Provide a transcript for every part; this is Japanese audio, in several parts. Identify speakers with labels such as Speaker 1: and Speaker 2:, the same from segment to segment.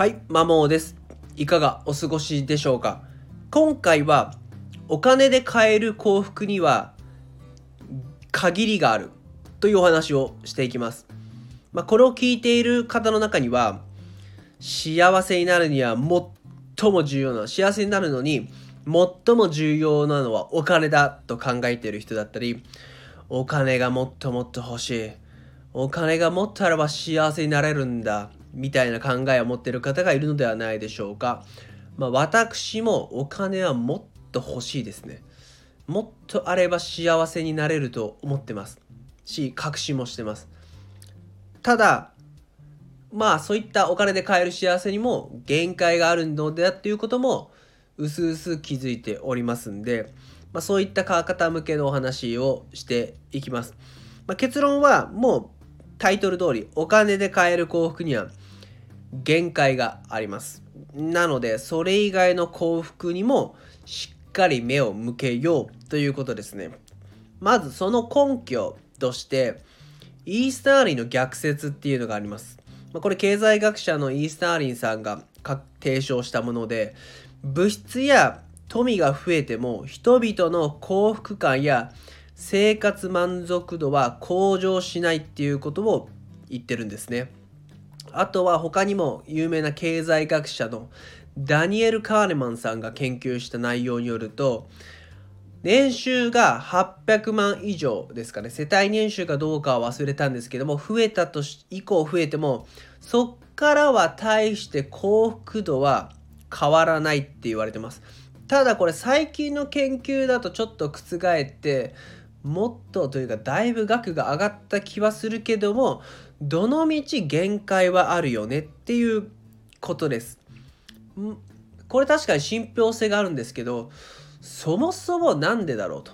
Speaker 1: はい、マモーです。いかがお過ごしでしょうか？今回はお金で買える幸福には限りがあるというお話をしていきます。まあ、これを聞いている方の中には幸せになるには最も重要な幸せになるのに最も重要なのはお金だと考えている人だったりお金がもっともっと欲しいお金がもっとあれば幸せになれるんだみたいな考えを持っている方がいるのではないでしょうか。まあ、私もお金はもっと欲しいですね。もっとあれば幸せになれると思ってますし確信もしてます。ただまあそういったお金で買える幸せにも限界があるのでっていうこともうすうす気づいておりますんで、まあ、そういった方向けのお話をしていきます。まあ、結論はもうタイトル通りお金で買える幸福には限界があります。なのでそれ以外の幸福にもしっかり目を向けようということですね。まずその根拠としてイースターリンの逆説っていうのがあります。これ経済学者のイースターリンさんが提唱したもので物質や富が増えても人々の幸福感や生活満足度は向上しないっていうことを言ってるんですね。あとは他にも有名な経済学者のダニエル・カーネマンさんが研究した内容によると年収が800万以上ですかね。世帯年収かどうかは忘れたんですけども増えたとし以降増えてもそっからは大して幸福度は変わらないって言われてます。ただこれ最近の研究だとちょっと覆ってもっとというかだいぶ額が上がった気はするけどもどのみち限界はあるよねっていうことですこれ確かに信憑性があるんですけどそもそもなんでだろうと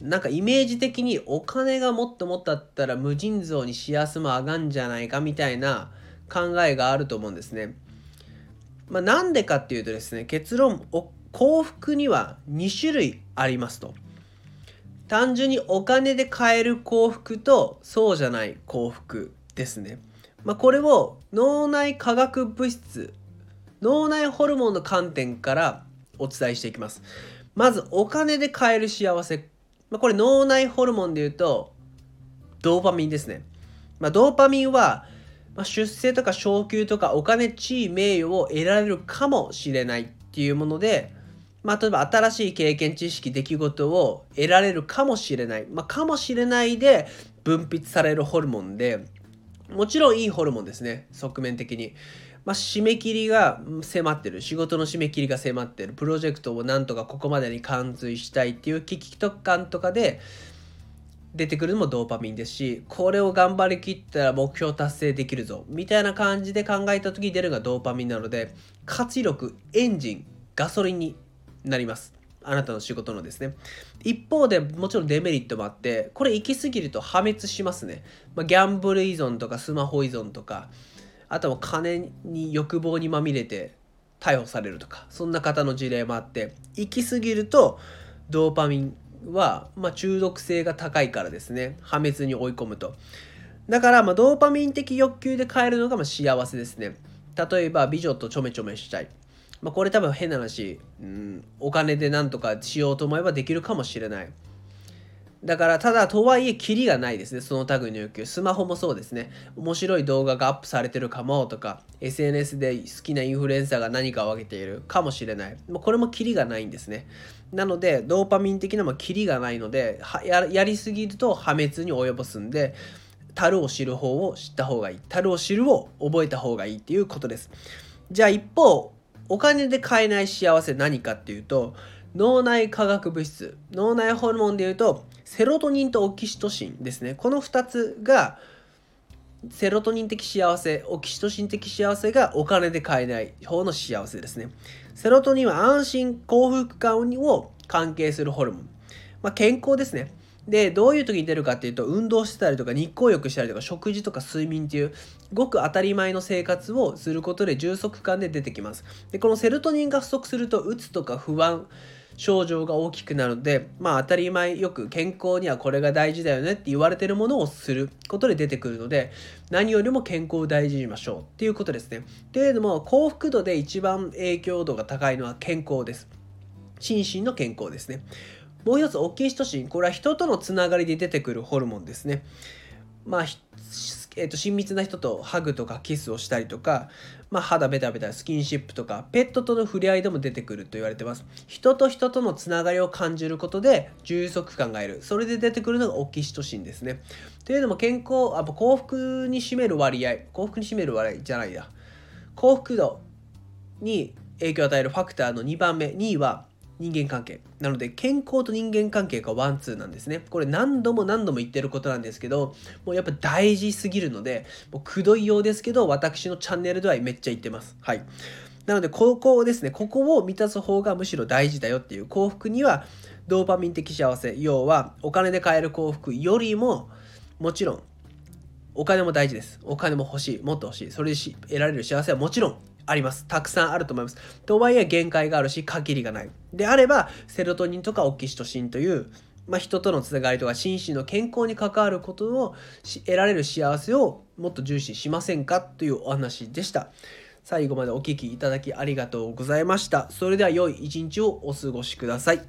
Speaker 1: なんかイメージ的にお金がもっともっとあったら無尽蔵に幸せも上がんじゃないかみたいな考えがあると思うんですね。まあ、なんでかっていうとですね結論幸福には2種類ありますと。単純にお金で買える幸福とそうじゃない幸福ですね。まあ、これを脳内化学物質脳内ホルモンの観点からお伝えしていきます。まずお金で買える幸せ。まあ、これ脳内ホルモンで言うとドーパミンですね。まあ、ドーパミンは、ま、出世とか昇給とかお金地位名誉を得られるかもしれないっていうもので、ま、例えば新しい経験知識出来事を得られるかもしれない、ま、かもしれないで分泌されるホルモンでもちろんいいホルモンですね。側面的に。まあ、締め切りが迫ってる。仕事の締め切りが迫ってる。プロジェクトをなんとかここまでに完遂したいっていう危機感とかで出てくるのもドーパミンですしこれを頑張りきったら目標達成できるぞ。みたいな感じで考えた時に出るのがドーパミンなので活力エンジンガソリンになります。あなたの仕事のですね。一方でもちろんデメリットもあってこれ行き過ぎると破滅しますね、まあ、ギャンブル依存とかスマホ依存とかあとは金に欲望にまみれて逮捕されるとかそんな方の事例もあって行き過ぎるとドーパミンは、まあ、中毒性が高いからですね。破滅に追い込むと。だから、まあ、ドーパミン的欲求で買えるのがま幸せですね。例えば美女とちょめちょめしたい、まあ、これ多分変な話、うん、お金で何とかしようと思えばできるかもしれない。だからただとはいえキリがないですねその類の欲求スマホもそうですね。面白い動画がアップされてるかもとか SNS で好きなインフルエンサーが何かを上げているかもしれない。もうこれもキリがないんですね。なのでドーパミン的なもキリがないのでややりすぎると破滅に及ぼすんで樽を知る方を知った方がいい。樽を知るを覚えた方がいいっていうことです。じゃあ一方お金で買えない幸せ何かっていうと脳内化学物質脳内ホルモンでいうとセロトニンとオキシトシンですね。この2つがセロトニン的幸せオキシトシン的幸せがお金で買えない方の幸せですね。セロトニンは安心幸福感を関係するホルモン、まあ、健康ですね。でどういう時に出るかっていうと運動してたりとか日光浴したりとか食事とか睡眠っていうごく当たり前の生活をすることで充足感で出てきますでこのセロトニンが不足するとうつとか不安症状が大きくなるのでまあ当たり前よく健康にはこれが大事だよねって言われてるものをすることで出てくるので何よりも健康を大事にしましょうっていうことですね。というのも幸福度で一番影響度が高いのは健康です。心身の健康ですね。もう一つオキシトシンこれは人とのつながりで出てくるホルモンですね。まあえーと、親密な人とハグとかキスをしたりとか、まあ、肌ベタベタスキンシップとかペットとの触れ合いでも出てくると言われてます。人と人とのつながりを感じることで充足感が得る。それで出てくるのがオキシトシンですね。というのも健康あ幸福に占める割合幸福に占める割合じゃないや。幸福度に影響を与えるファクターの2番目2位は人間関係。なので健康と人間関係がワンツーなんですね。これ何度も何度も言ってることなんですけどもうやっぱ大事すぎるのでもうくどいようですけど私のチャンネルではめっちゃ言ってます。はい。なのでここをですねここを満たす方がむしろ大事だよっていう幸福にはドーパミン的幸せ要はお金で買える幸福よりももちろんお金も大事です。お金も欲しい。もっと欲しい。それで得られる幸せはもちろんあります。たくさんあると思います。とはいえ限界があるし、限りがない。であれば、セロトニンとかオキシトシンという、まあ、人とのつながりとか心身の健康に関わることを得られる幸せをもっと重視しませんか？というお話でした。最後までお聴きいただきありがとうございました。それでは良い一日をお過ごしください。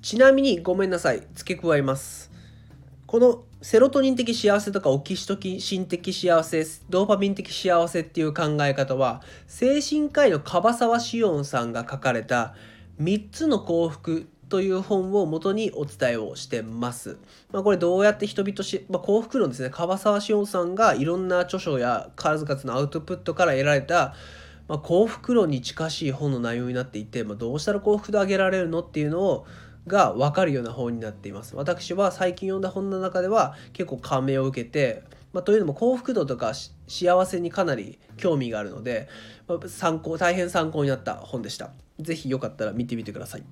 Speaker 1: ちなみにごめんなさい。付け加えます。このセロトニン的幸せとかオキシトシン的幸せドーパミン的幸せっていう考え方は精神科医の樺沢志音さんが書かれた3つの幸福という本を元にお伝えをしてます。まあ、これどうやって人々し、まあ、幸福論ですね樺沢志音さんがいろんな著書や数々のアウトプットから得られたまあ、幸福論に近しい本の内容になっていて、まあ、どうしたら幸福度上げられるのっていうのをが分かるような本になっています。私は最近読んだ本の中では結構感銘を受けて、まあ、というのも幸福度とか幸せにかなり興味があるので、まあ、参考大変参考になった本でした。是非よかったら見てみてください。